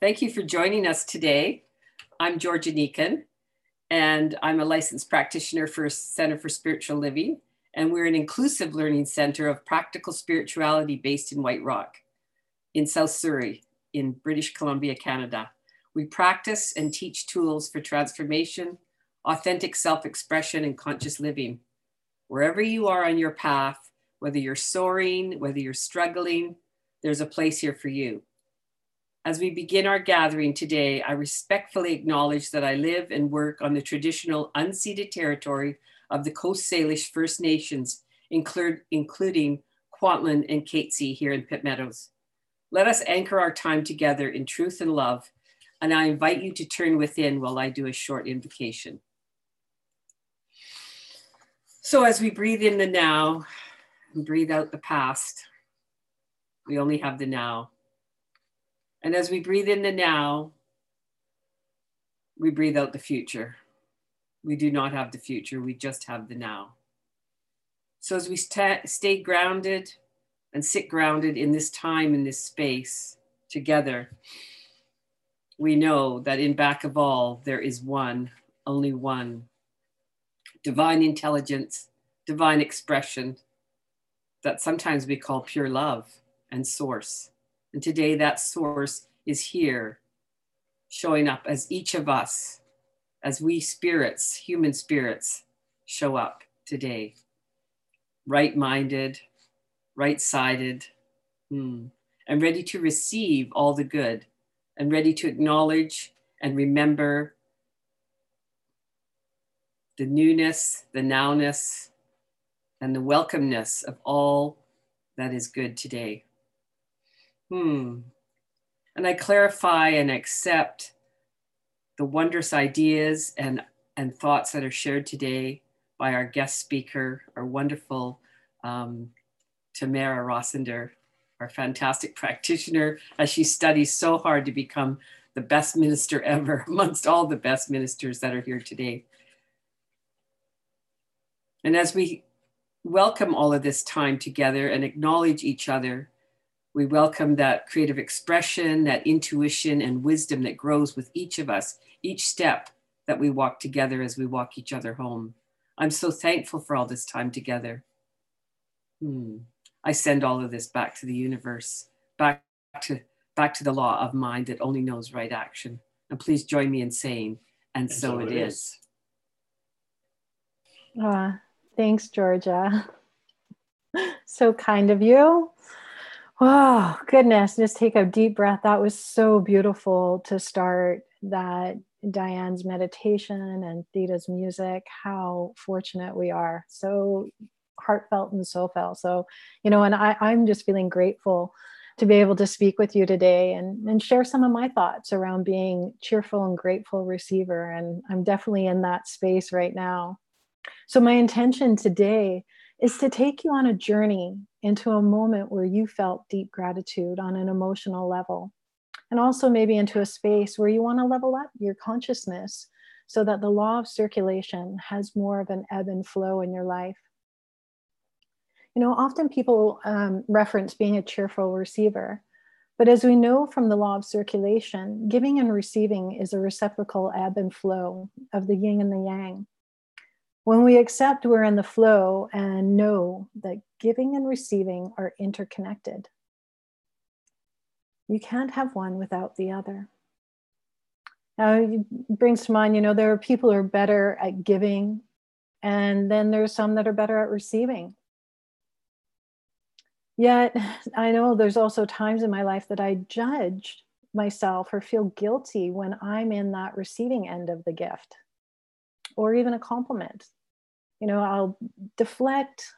Thank you for joining us today. I'm Georgia Neekon, and I'm a licensed practitioner for Center for Spiritual Living, and we're an inclusive learning center of practical spirituality based in White Rock in South Surrey in British Columbia, Canada. We practice and teach tools for transformation, authentic self expression, and conscious living. Wherever you are on your path, whether you're soaring, whether you're struggling, there's a place here for you. As we begin our gathering today, I respectfully acknowledge that I live and work on the traditional unceded territory of the Coast Salish First Nations, including Kwantlen and Katzie here in Pitt Meadows. Let us anchor our time together in truth and love, and I invite you to turn within while I do a short invocation. So as we breathe in the now and breathe out the past, we only have the now. And as we breathe in the now, we breathe out the future. We do not have the future, we just have the now. So as we st- stay grounded and sit grounded in this time, in this space together, we know that in back of all, there is one, only one divine intelligence, divine expression that sometimes we call pure love and source. And today that source is here, showing up as each of us, as we spirits, human spirits, show up today. Right minded, right sided, hmm, and ready to receive all the good, and ready to acknowledge and remember the newness, the nowness, and the welcomeness of all that is good today. Hmm. And I clarify and accept the wondrous ideas and, and thoughts that are shared today by our guest speaker, our wonderful um, Tamara Rossender, our fantastic practitioner, as she studies so hard to become the best minister ever amongst all the best ministers that are here today. And as we welcome all of this time together and acknowledge each other we welcome that creative expression, that intuition and wisdom that grows with each of us, each step that we walk together as we walk each other home. I'm so thankful for all this time together. Hmm. I send all of this back to the universe, back to, back to the law of mind that only knows right action. And please join me in saying, and, and so, so, it is. is. Uh, thanks, Georgia. so kind of you. Oh, goodness. Just take a deep breath. That was so beautiful to start that Diane's meditation and Theta's music. How fortunate we are. So heartfelt and so felt. So, you know, and I, I'm just feeling grateful to be able to speak with you today and, and share some of my thoughts around being cheerful and grateful receiver. And I'm definitely in that space right now. So, my intention today is to take you on a journey into a moment where you felt deep gratitude on an emotional level. And also, maybe into a space where you want to level up your consciousness so that the law of circulation has more of an ebb and flow in your life. You know, often people um, reference being a cheerful receiver, but as we know from the law of circulation, giving and receiving is a reciprocal ebb and flow of the yin and the yang. When we accept we're in the flow and know that giving and receiving are interconnected, you can't have one without the other. Now, it brings to mind, you know, there are people who are better at giving, and then there's some that are better at receiving. Yet, I know there's also times in my life that I judge myself or feel guilty when I'm in that receiving end of the gift or even a compliment you know i'll deflect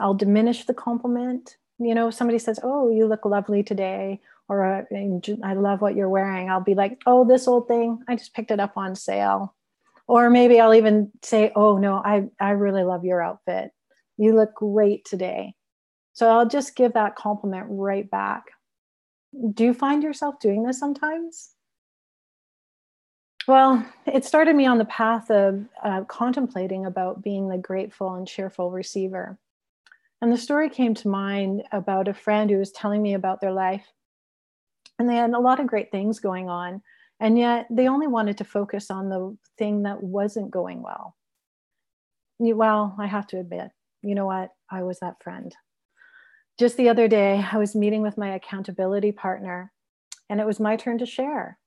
i'll diminish the compliment. You know somebody says oh you look lovely today or uh, i love what you're wearing i'll be like oh this old thing i just picked it up on sale. Or maybe i'll even say oh no i i really love your outfit. You look great today. So i'll just give that compliment right back. Do you find yourself doing this sometimes well, it started me on the path of uh, contemplating about being the grateful and cheerful receiver. And the story came to mind about a friend who was telling me about their life. And they had a lot of great things going on. And yet they only wanted to focus on the thing that wasn't going well. Well, I have to admit, you know what? I was that friend. Just the other day, I was meeting with my accountability partner, and it was my turn to share.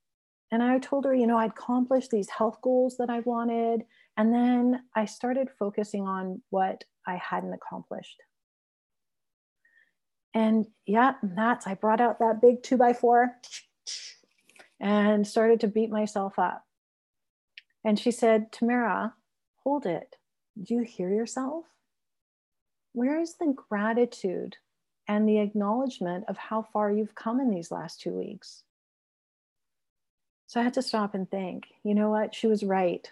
And I told her, you know, I'd accomplished these health goals that I wanted. And then I started focusing on what I hadn't accomplished. And yeah, that's, I brought out that big two by four and started to beat myself up. And she said, Tamara, hold it. Do you hear yourself? Where is the gratitude and the acknowledgement of how far you've come in these last two weeks? So I had to stop and think, you know what? She was right.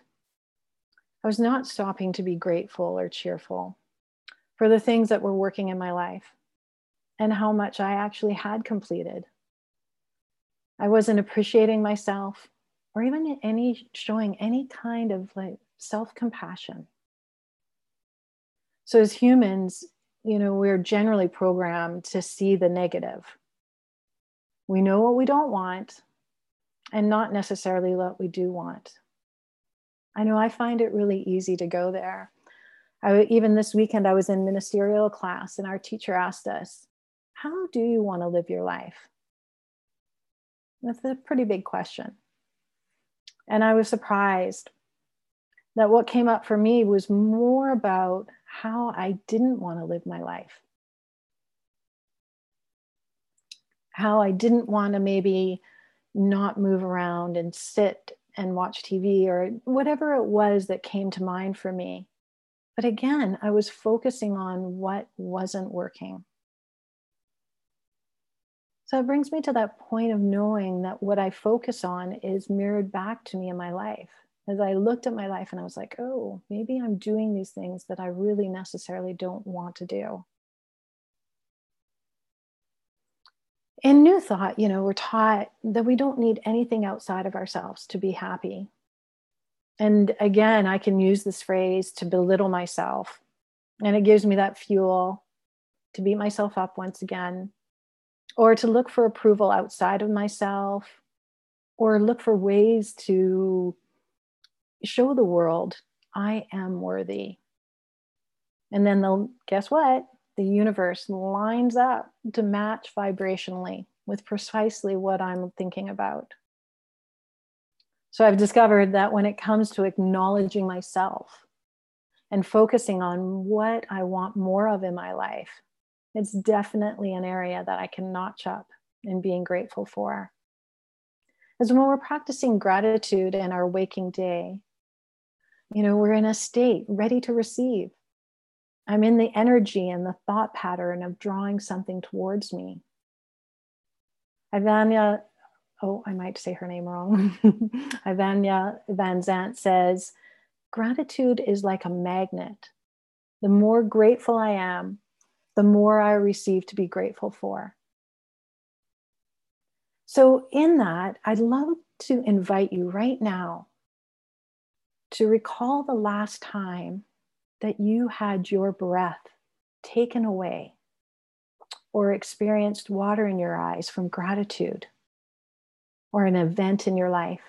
I was not stopping to be grateful or cheerful for the things that were working in my life and how much I actually had completed. I wasn't appreciating myself or even any showing any kind of like self-compassion. So as humans, you know, we're generally programmed to see the negative. We know what we don't want and not necessarily what we do want. I know I find it really easy to go there. I, even this weekend, I was in ministerial class, and our teacher asked us, How do you want to live your life? That's a pretty big question. And I was surprised that what came up for me was more about how I didn't want to live my life. How I didn't want to maybe not move around and sit and watch TV or whatever it was that came to mind for me. But again, I was focusing on what wasn't working. So it brings me to that point of knowing that what I focus on is mirrored back to me in my life. As I looked at my life and I was like, oh, maybe I'm doing these things that I really necessarily don't want to do. In New Thought, you know, we're taught that we don't need anything outside of ourselves to be happy. And again, I can use this phrase to belittle myself. And it gives me that fuel to beat myself up once again, or to look for approval outside of myself, or look for ways to show the world I am worthy. And then they'll, guess what? The universe lines up to match vibrationally with precisely what I'm thinking about. So I've discovered that when it comes to acknowledging myself and focusing on what I want more of in my life, it's definitely an area that I can notch up in being grateful for. As when we're practicing gratitude in our waking day, you know, we're in a state ready to receive I'm in the energy and the thought pattern of drawing something towards me. Ivania, oh, I might say her name wrong. Ivania Vanzant says, gratitude is like a magnet. The more grateful I am, the more I receive to be grateful for. So, in that, I'd love to invite you right now to recall the last time that you had your breath taken away or experienced water in your eyes from gratitude or an event in your life.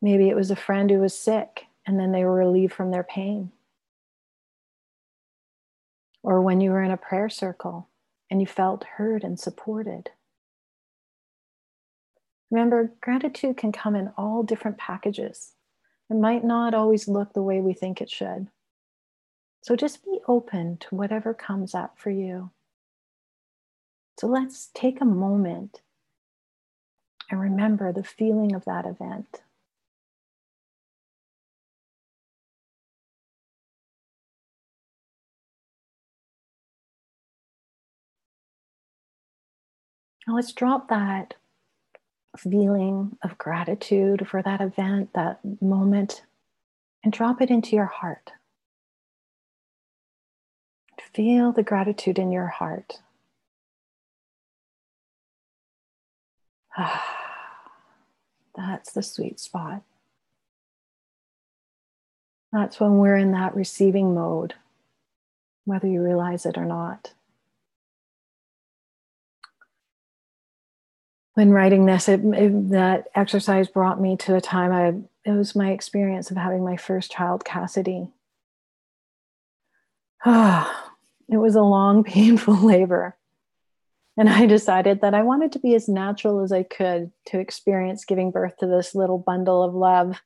Maybe it was a friend who was sick and then they were relieved from their pain. Or when you were in a prayer circle and you felt heard and supported. Remember, gratitude can come in all different packages. It might not always look the way we think it should. So just be open to whatever comes up for you. So let's take a moment and remember the feeling of that event. Now let's drop that feeling of gratitude for that event, that moment, and drop it into your heart. Feel the gratitude in your heart. Ah, That's the sweet spot. That's when we're in that receiving mode, whether you realize it or not. When writing this, it, it, that exercise brought me to a time I, it was my experience of having my first child, Cassidy. Ah, it was a long, painful labor. And I decided that I wanted to be as natural as I could to experience giving birth to this little bundle of love.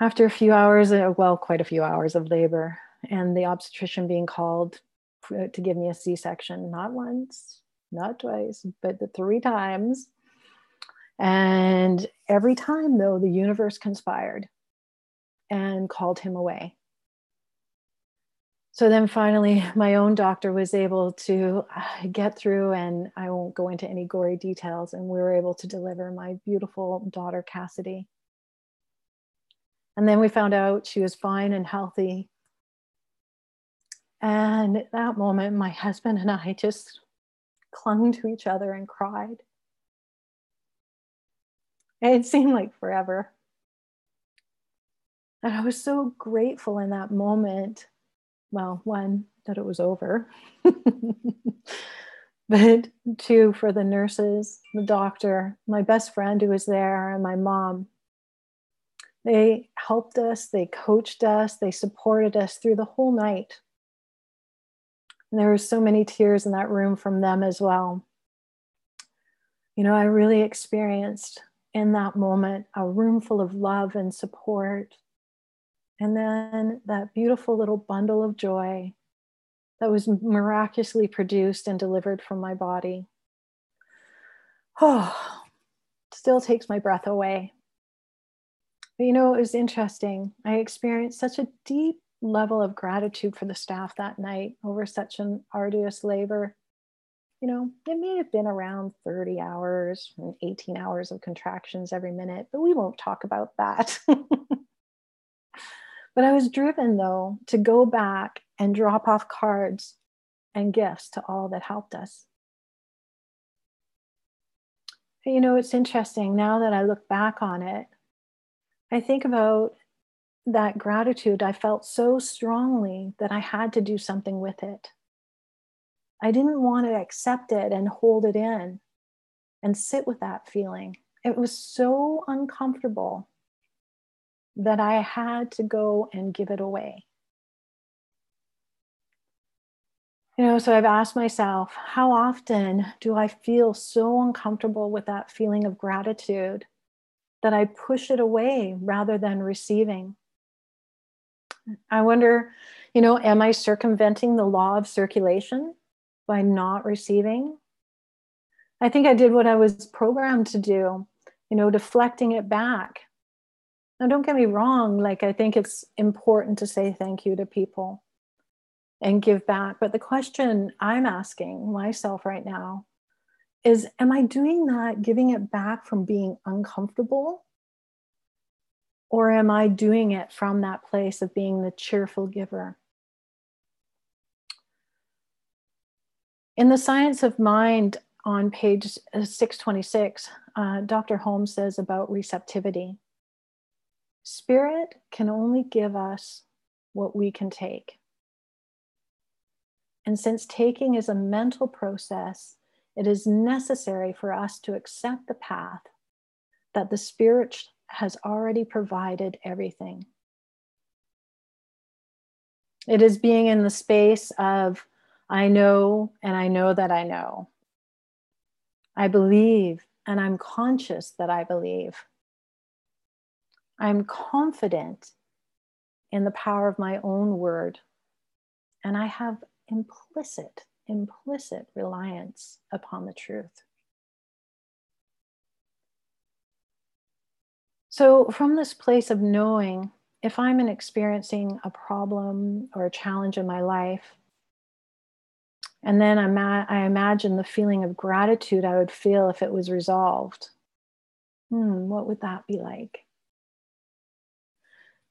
After a few hours, uh, well, quite a few hours of labor, and the obstetrician being called to give me a C section, not once, not twice, but the three times. And every time, though, the universe conspired and called him away. So then finally, my own doctor was able to uh, get through, and I won't go into any gory details. And we were able to deliver my beautiful daughter, Cassidy. And then we found out she was fine and healthy. And at that moment, my husband and I just clung to each other and cried. It seemed like forever. And I was so grateful in that moment. Well, one, that it was over, but two, for the nurses, the doctor, my best friend who was there, and my mom. They helped us, they coached us, they supported us through the whole night. And there were so many tears in that room from them as well. You know, I really experienced in that moment a room full of love and support. And then that beautiful little bundle of joy that was miraculously produced and delivered from my body. Oh, still takes my breath away. But you know, it was interesting. I experienced such a deep level of gratitude for the staff that night over such an arduous labor. You know, it may have been around 30 hours and 18 hours of contractions every minute, but we won't talk about that. but I was driven, though, to go back and drop off cards and gifts to all that helped us. You know, it's interesting now that I look back on it, I think about that gratitude, I felt so strongly that I had to do something with it. I didn't want to accept it and hold it in and sit with that feeling. It was so uncomfortable that I had to go and give it away. You know, so I've asked myself, how often do I feel so uncomfortable with that feeling of gratitude that I push it away rather than receiving? I wonder, you know, am I circumventing the law of circulation by not receiving? I think I did what I was programmed to do, you know, deflecting it back. Now, don't get me wrong, like, I think it's important to say thank you to people and give back. But the question I'm asking myself right now is Am I doing that, giving it back from being uncomfortable? Or am I doing it from that place of being the cheerful giver? In the Science of Mind on page 626, uh, Dr. Holmes says about receptivity Spirit can only give us what we can take. And since taking is a mental process, it is necessary for us to accept the path that the spirit has already provided everything. It is being in the space of, I know and I know that I know. I believe and I'm conscious that I believe. I'm confident in the power of my own word. And I have implicit, implicit reliance upon the truth. So, from this place of knowing, if I'm experiencing a problem or a challenge in my life, and then I imagine the feeling of gratitude I would feel if it was resolved. Hmm, what would that be like?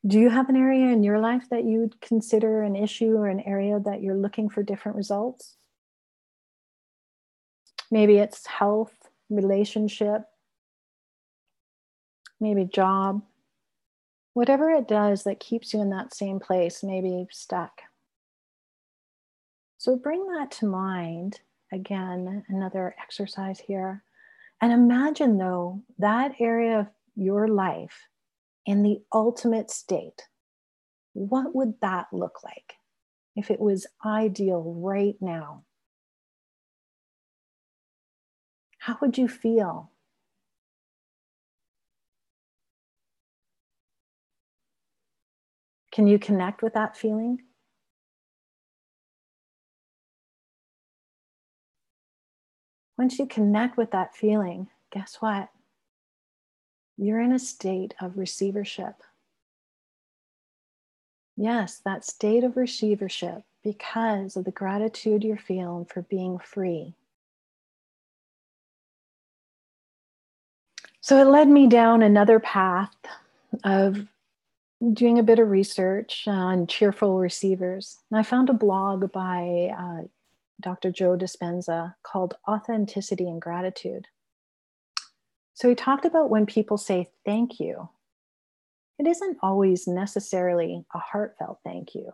Do you have an area in your life that you'd consider an issue or an area that you're looking for different results? Maybe it's health, relationship, maybe job, whatever it does that keeps you in that same place, maybe stuck. So bring that to mind. Again, another exercise here. And imagine, though, that area of your life in the ultimate state. What would that look like if it was ideal right now? How would you feel? Can you connect with that feeling? Once you connect with that feeling, guess what? You're in a state of receivership. Yes, that state of receivership because of the gratitude you're feeling for being free. So it led me down another path of doing a bit of research on cheerful receivers. And I found a blog by uh, Dr. Joe Dispenza called Authenticity and Gratitude. So he talked about when people say thank you, it isn't always necessarily a heartfelt thank you.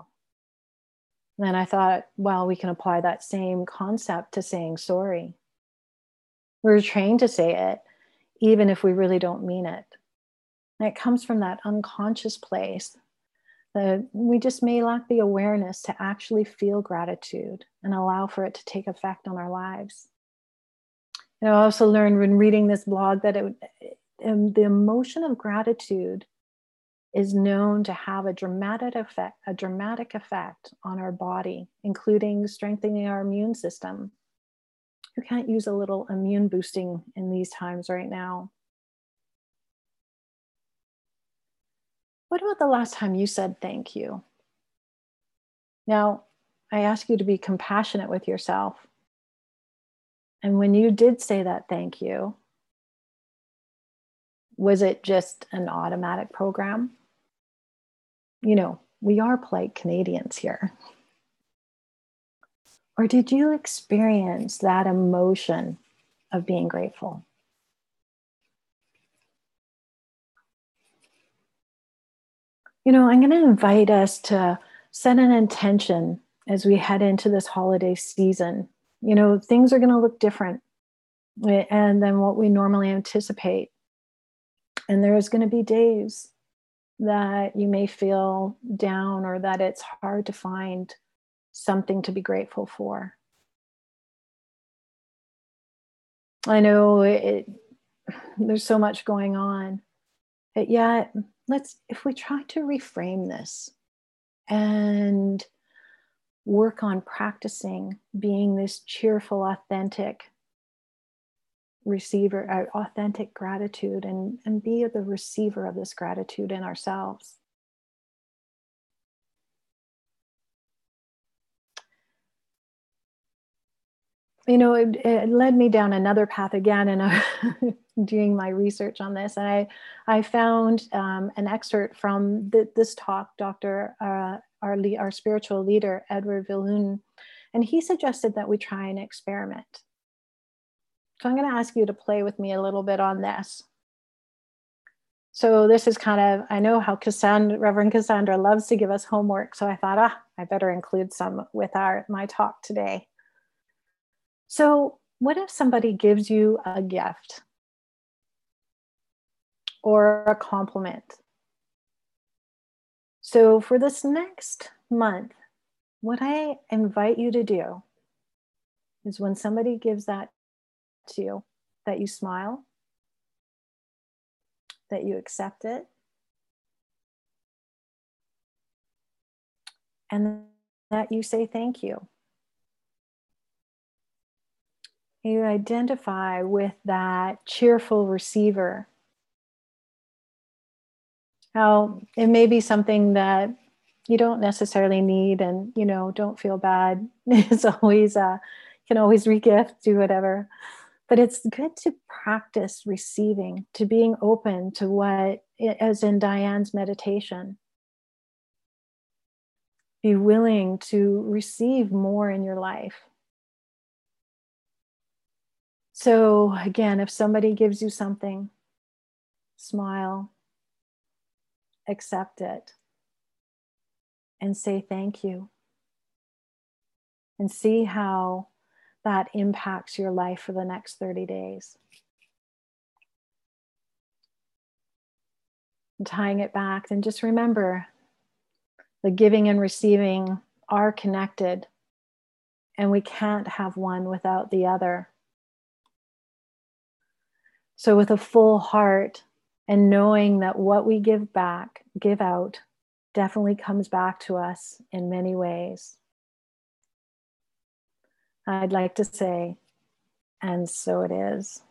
And I thought, well, we can apply that same concept to saying sorry. We're trained to say it, even if we really don't mean it. And it comes from that unconscious place that we just may lack the awareness to actually feel gratitude and allow for it to take effect on our lives. Know, I also learned when reading this blog that it, um, the emotion of gratitude is known to have a dramatic effect, a dramatic effect on our body, including strengthening our immune system. Who can't use a little immune boosting in these times right now? What about the last time you said thank you? Now, I ask you to be compassionate with yourself. And when you did say that thank you, was it just an automatic program? You know, we are polite Canadians here. Or did you experience that emotion of being grateful? You know, I'm going to invite us to set an intention as we head into this holiday season. You know, things are going to look different eh, and than what we normally anticipate. And there's going to be days that you may feel down or that it's hard to find something to be grateful for. I know it, there's so much going on, but yet let's, if we try to reframe this and work on practicing being this cheerful, authentic receiver, uh, authentic gratitude, and, and be the receiver of this gratitude in ourselves. You know, it, it, led me down another path again, and I'm doing my research on this, and I I found um, an excerpt from the, this talk, Doctor uh, our our spiritual leader Edward Viljoen, and he suggested that we try an experiment. So I'm going to ask you to play with me a little bit on this. So this is kind of I know how Cassandra, Reverend Cassandra loves to give us homework, so I thought, ah, I better include some with our my talk today. So, what if somebody gives you a gift or a compliment? So, for this next month, what I invite you to do is when somebody gives that to you, that you smile, that you accept it, and that you say thank you. You identify with that cheerful receiver. Now, it may be something that you don't necessarily need and you know don't feel bad. It's always uh can always regift do whatever. But it's good to practice receiving to being open to what as in diane's meditation. Be willing to receive more in your life so, again, if somebody gives you something, smile, accept it, and say thank you. And see how that impacts your life for the next 30 days. And tying it back, then just remember the giving and receiving are connected, and we can't have one without the other. So, with a full heart and knowing that what we give back, give out, definitely comes back to us in many ways. I'd like to say, and so it is.